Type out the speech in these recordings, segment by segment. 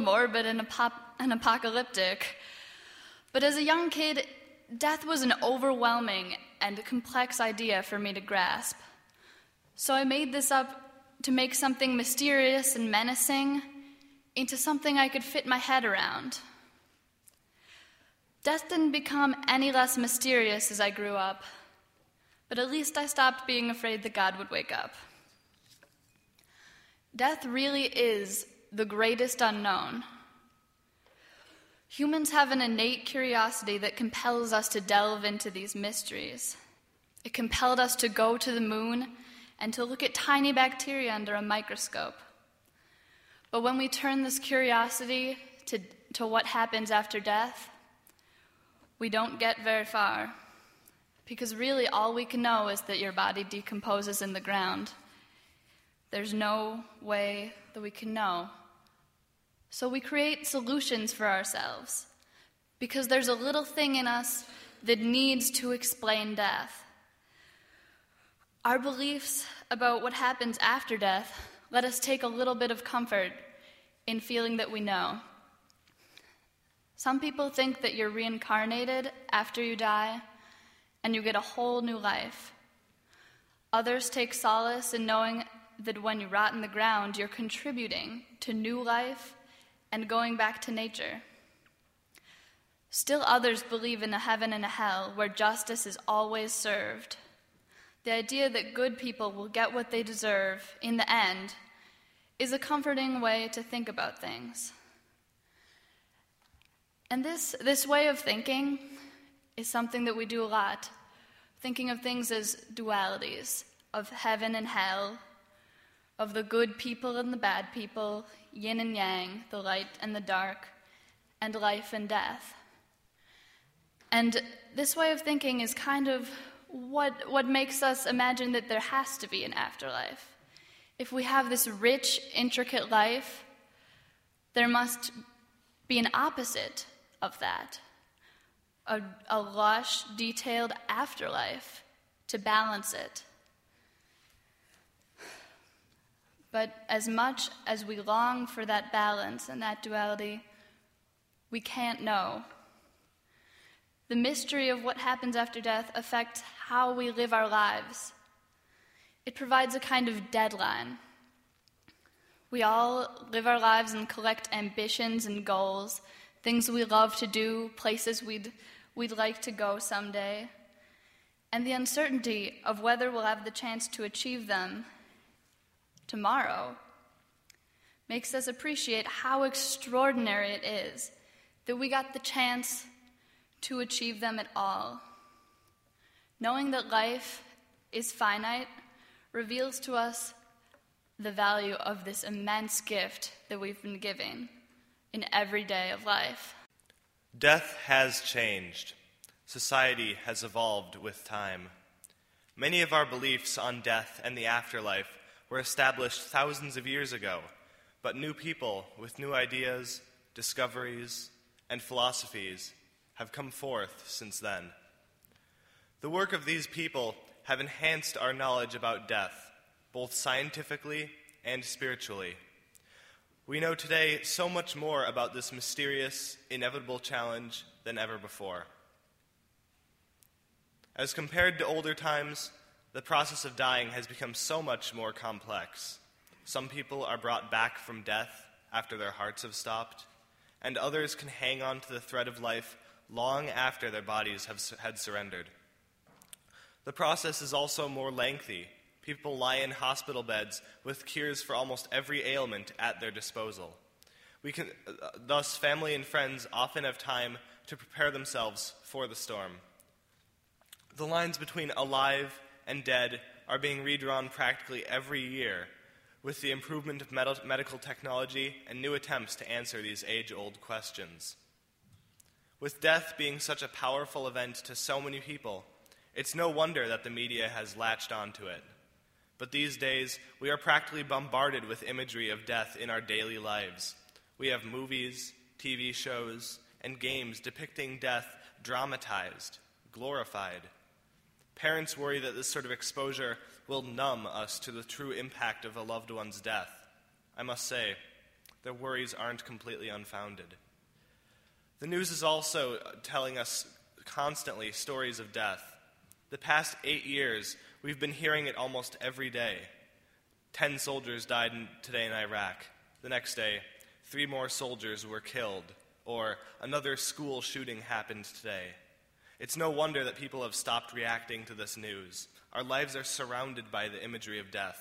morbid and, apop- and apocalyptic. But as a young kid, death was an overwhelming and complex idea for me to grasp. So I made this up to make something mysterious and menacing into something I could fit my head around. Death didn't become any less mysterious as I grew up, but at least I stopped being afraid that God would wake up. Death really is the greatest unknown. Humans have an innate curiosity that compels us to delve into these mysteries. It compelled us to go to the moon and to look at tiny bacteria under a microscope. But when we turn this curiosity to, to what happens after death, we don't get very far. Because really, all we can know is that your body decomposes in the ground. There's no way that we can know. So we create solutions for ourselves because there's a little thing in us that needs to explain death. Our beliefs about what happens after death let us take a little bit of comfort in feeling that we know. Some people think that you're reincarnated after you die and you get a whole new life. Others take solace in knowing that when you rot in the ground, you're contributing to new life and going back to nature. Still, others believe in a heaven and a hell where justice is always served. The idea that good people will get what they deserve in the end is a comforting way to think about things. And this, this way of thinking is something that we do a lot, thinking of things as dualities of heaven and hell, of the good people and the bad people, yin and yang, the light and the dark, and life and death. And this way of thinking is kind of what, what makes us imagine that there has to be an afterlife. If we have this rich, intricate life, there must be an opposite of that a, a lush, detailed afterlife to balance it. But as much as we long for that balance and that duality, we can't know. The mystery of what happens after death affects how we live our lives. It provides a kind of deadline. We all live our lives and collect ambitions and goals, things we love to do, places we'd, we'd like to go someday. And the uncertainty of whether we'll have the chance to achieve them tomorrow makes us appreciate how extraordinary it is that we got the chance to achieve them at all. Knowing that life is finite reveals to us the value of this immense gift that we've been given in every day of life. Death has changed. Society has evolved with time. Many of our beliefs on death and the afterlife were established thousands of years ago, but new people with new ideas, discoveries, and philosophies have come forth since then. The work of these people have enhanced our knowledge about death, both scientifically and spiritually. We know today so much more about this mysterious, inevitable challenge than ever before. As compared to older times, the process of dying has become so much more complex. Some people are brought back from death after their hearts have stopped, and others can hang on to the thread of life long after their bodies have had surrendered. The process is also more lengthy. People lie in hospital beds with cures for almost every ailment at their disposal. We can, uh, thus, family and friends often have time to prepare themselves for the storm. The lines between alive and dead are being redrawn practically every year with the improvement of med- medical technology and new attempts to answer these age old questions. With death being such a powerful event to so many people, it's no wonder that the media has latched onto it. But these days, we are practically bombarded with imagery of death in our daily lives. We have movies, TV shows, and games depicting death dramatized, glorified. Parents worry that this sort of exposure will numb us to the true impact of a loved one's death. I must say, their worries aren't completely unfounded. The news is also telling us constantly stories of death. The past eight years, we've been hearing it almost every day. Ten soldiers died in, today in Iraq. The next day, three more soldiers were killed, or another school shooting happened today. It's no wonder that people have stopped reacting to this news. Our lives are surrounded by the imagery of death.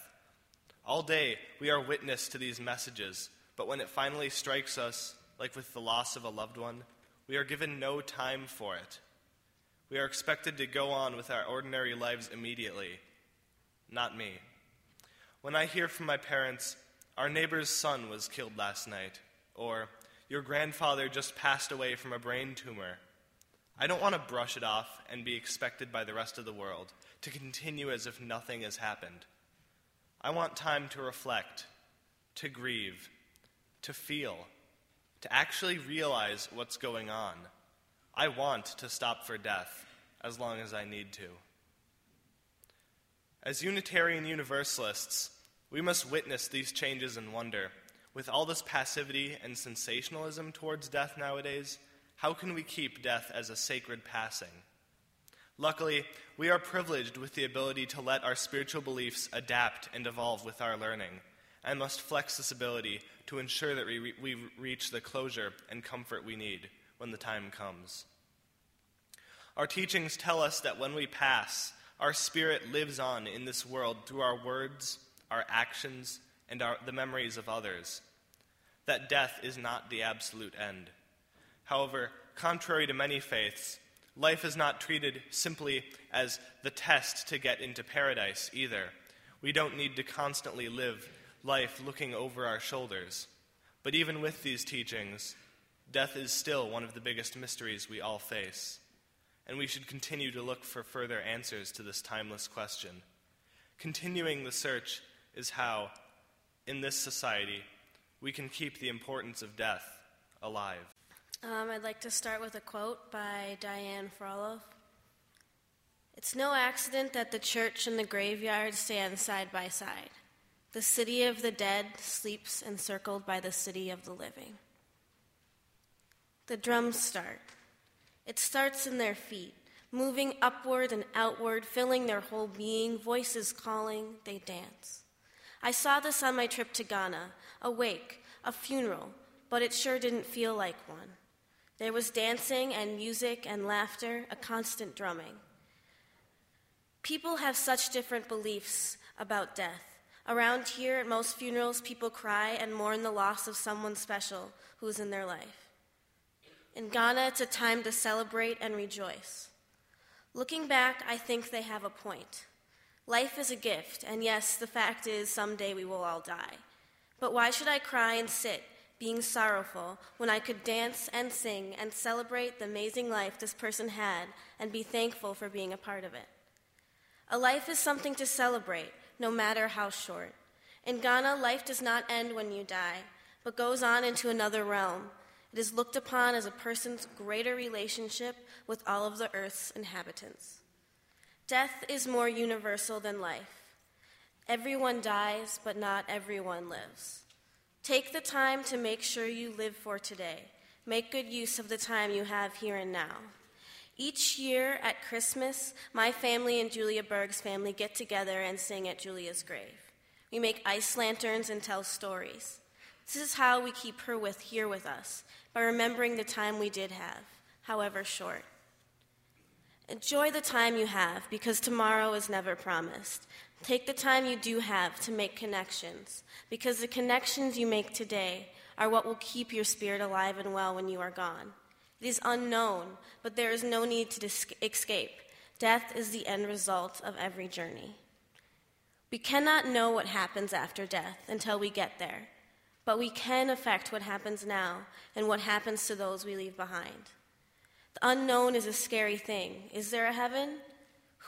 All day, we are witness to these messages, but when it finally strikes us, like with the loss of a loved one, we are given no time for it. We are expected to go on with our ordinary lives immediately. Not me. When I hear from my parents, our neighbor's son was killed last night, or your grandfather just passed away from a brain tumor, I don't want to brush it off and be expected by the rest of the world to continue as if nothing has happened. I want time to reflect, to grieve, to feel, to actually realize what's going on. I want to stop for death as long as I need to. As Unitarian Universalists, we must witness these changes and wonder. With all this passivity and sensationalism towards death nowadays, how can we keep death as a sacred passing? Luckily, we are privileged with the ability to let our spiritual beliefs adapt and evolve with our learning, and must flex this ability to ensure that we, re- we reach the closure and comfort we need when the time comes. Our teachings tell us that when we pass, our spirit lives on in this world through our words, our actions, and our, the memories of others. That death is not the absolute end. However, contrary to many faiths, life is not treated simply as the test to get into paradise either. We don't need to constantly live life looking over our shoulders. But even with these teachings, death is still one of the biggest mysteries we all face and we should continue to look for further answers to this timeless question. Continuing the search is how, in this society, we can keep the importance of death alive. Um, I'd like to start with a quote by Diane Frolov. It's no accident that the church and the graveyard stand side by side. The city of the dead sleeps encircled by the city of the living. The drums start. It starts in their feet, moving upward and outward, filling their whole being, voices calling, they dance. I saw this on my trip to Ghana a wake, a funeral, but it sure didn't feel like one. There was dancing and music and laughter, a constant drumming. People have such different beliefs about death. Around here, at most funerals, people cry and mourn the loss of someone special who's in their life. In Ghana, it's a time to celebrate and rejoice. Looking back, I think they have a point. Life is a gift, and yes, the fact is, someday we will all die. But why should I cry and sit, being sorrowful, when I could dance and sing and celebrate the amazing life this person had and be thankful for being a part of it? A life is something to celebrate, no matter how short. In Ghana, life does not end when you die, but goes on into another realm, it is looked upon as a person's greater relationship with all of the earth's inhabitants. Death is more universal than life. Everyone dies, but not everyone lives. Take the time to make sure you live for today. Make good use of the time you have here and now. Each year at Christmas, my family and Julia Berg's family get together and sing at Julia's grave. We make ice lanterns and tell stories. This is how we keep her with here with us, by remembering the time we did have, however short. Enjoy the time you have because tomorrow is never promised. Take the time you do have to make connections because the connections you make today are what will keep your spirit alive and well when you are gone. It is unknown, but there is no need to escape. Death is the end result of every journey. We cannot know what happens after death until we get there but we can affect what happens now and what happens to those we leave behind. The unknown is a scary thing. Is there a heaven?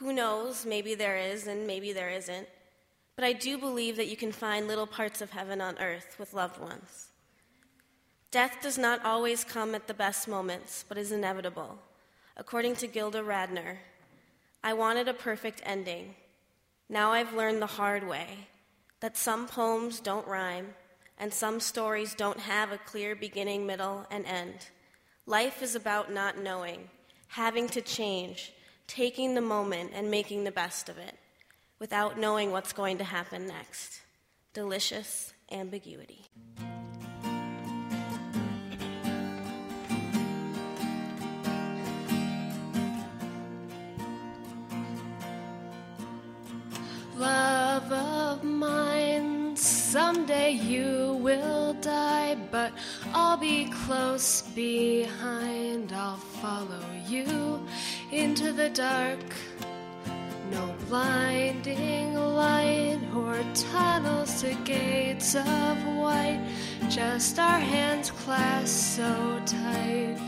Who knows? Maybe there is, and maybe there isn't. But I do believe that you can find little parts of heaven on earth with loved ones. Death does not always come at the best moments, but is inevitable. According to Gilda Radner, I wanted a perfect ending. Now I've learned the hard way that some poems don't rhyme, and some stories don't have a clear beginning, middle, and end. Life is about not knowing, having to change, taking the moment and making the best of it, without knowing what's going to happen next. Delicious ambiguity. Love of mine, someday you will die, but I'll be close behind. I'll follow you into the dark. No blinding light or tunnels to gates of white, just our hands clasped so tight,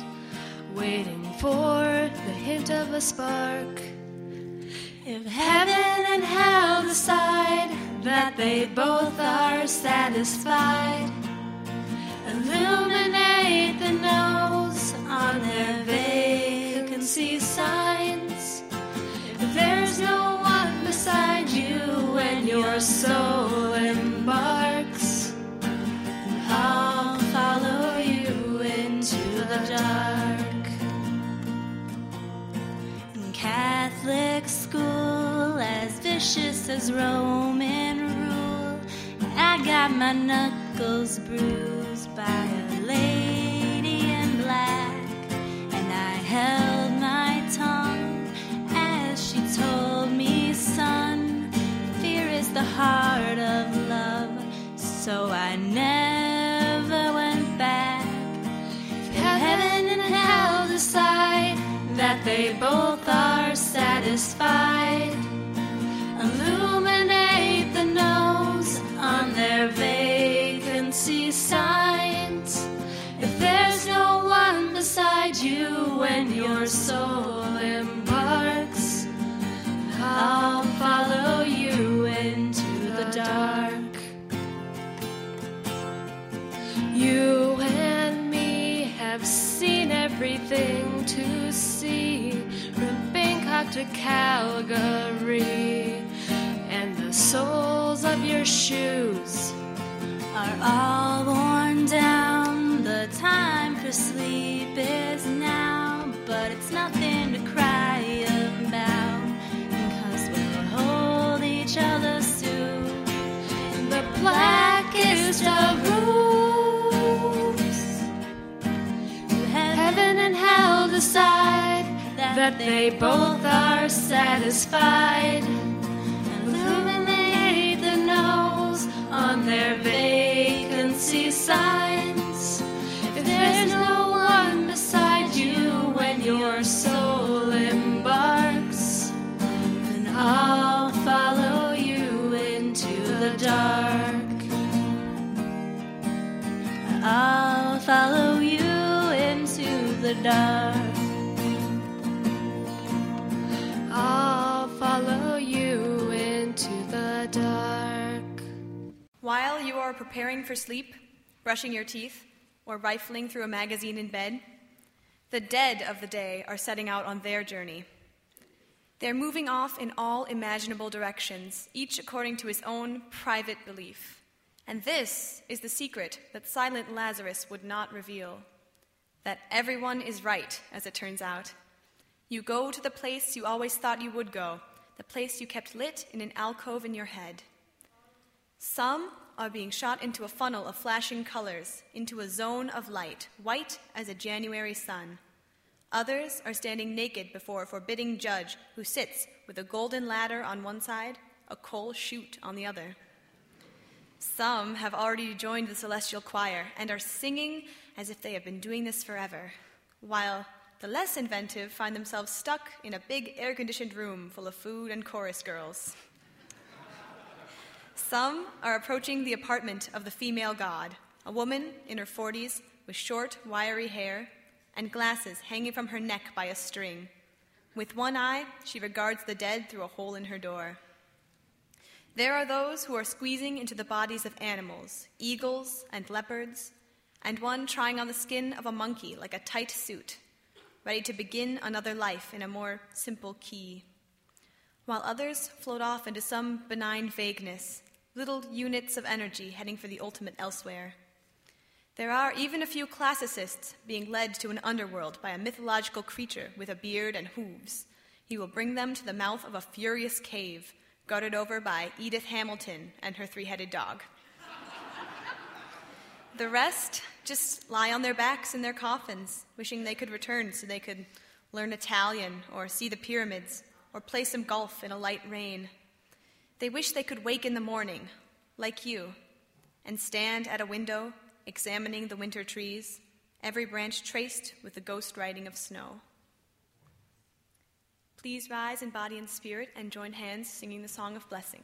waiting for the hint of a spark. If heaven and hell decide that they both are satisfied, illuminate the nose on their vacancy signs. There's no one beside you when your soul embarks, I'll follow you into the dark. In Catholic school, as vicious as Roman rule, I got my knuckles bruised by the heart of love, so I never went back. Heaven and hell decide that they both are satisfied, Calgary, and the soles of your shoes are all worn down. The time for sleep is now, but it's nothing that they both are satisfied. And illuminate the nose on their vacancy signs. If there's no one beside you when your soul embarks, then I'll follow you into the dark. I'll follow you into the dark. While you are preparing for sleep, brushing your teeth, or rifling through a magazine in bed, the dead of the day are setting out on their journey. They're moving off in all imaginable directions, each according to his own private belief. And this is the secret that silent Lazarus would not reveal that everyone is right, as it turns out. You go to the place you always thought you would go, the place you kept lit in an alcove in your head. Some are being shot into a funnel of flashing colors, into a zone of light, white as a January sun. Others are standing naked before a forbidding judge who sits with a golden ladder on one side, a coal chute on the other. Some have already joined the celestial choir and are singing as if they have been doing this forever, while the less inventive find themselves stuck in a big air conditioned room full of food and chorus girls. Some are approaching the apartment of the female god, a woman in her 40s with short, wiry hair and glasses hanging from her neck by a string. With one eye, she regards the dead through a hole in her door. There are those who are squeezing into the bodies of animals, eagles and leopards, and one trying on the skin of a monkey like a tight suit, ready to begin another life in a more simple key. While others float off into some benign vagueness, little units of energy heading for the ultimate elsewhere. There are even a few classicists being led to an underworld by a mythological creature with a beard and hooves. He will bring them to the mouth of a furious cave, guarded over by Edith Hamilton and her three headed dog. the rest just lie on their backs in their coffins, wishing they could return so they could learn Italian or see the pyramids or play some golf in a light rain. They wish they could wake in the morning, like you, and stand at a window examining the winter trees, every branch traced with the ghost writing of snow. Please rise in body and spirit and join hands singing the song of blessing.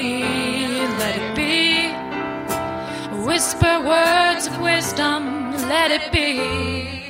Whisper words of wisdom, let it be.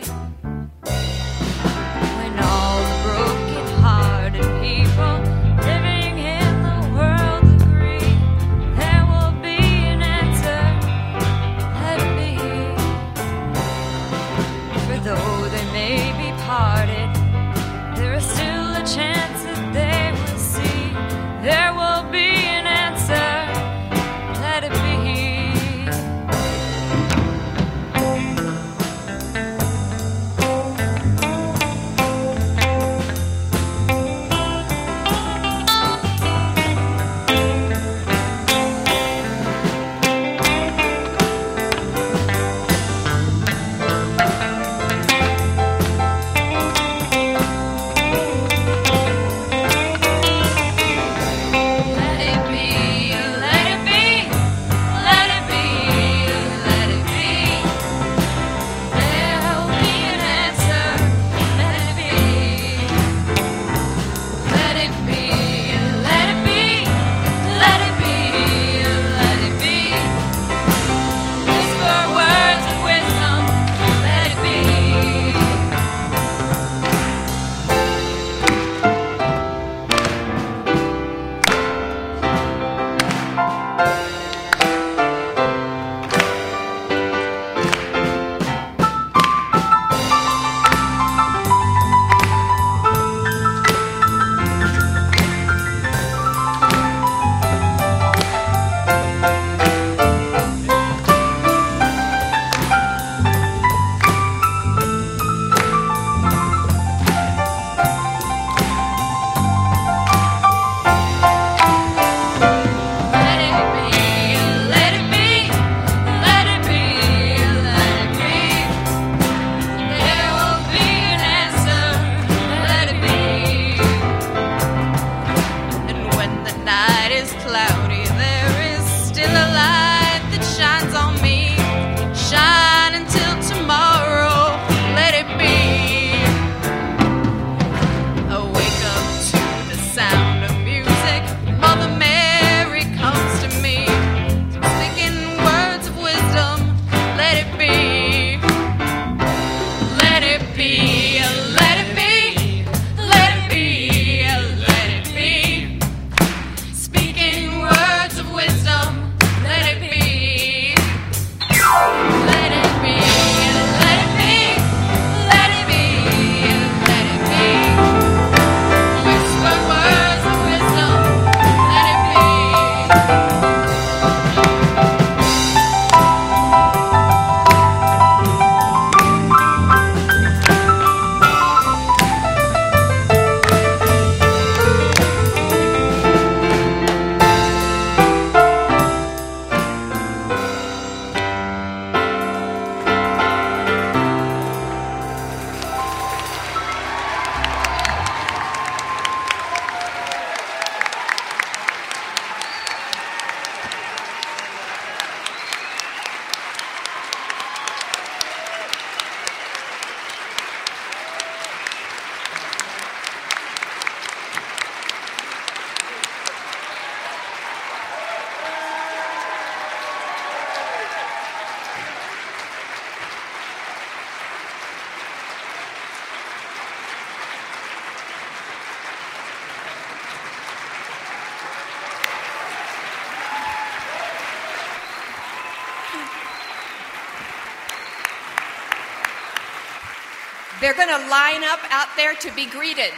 They're going to line up out there to be greeted.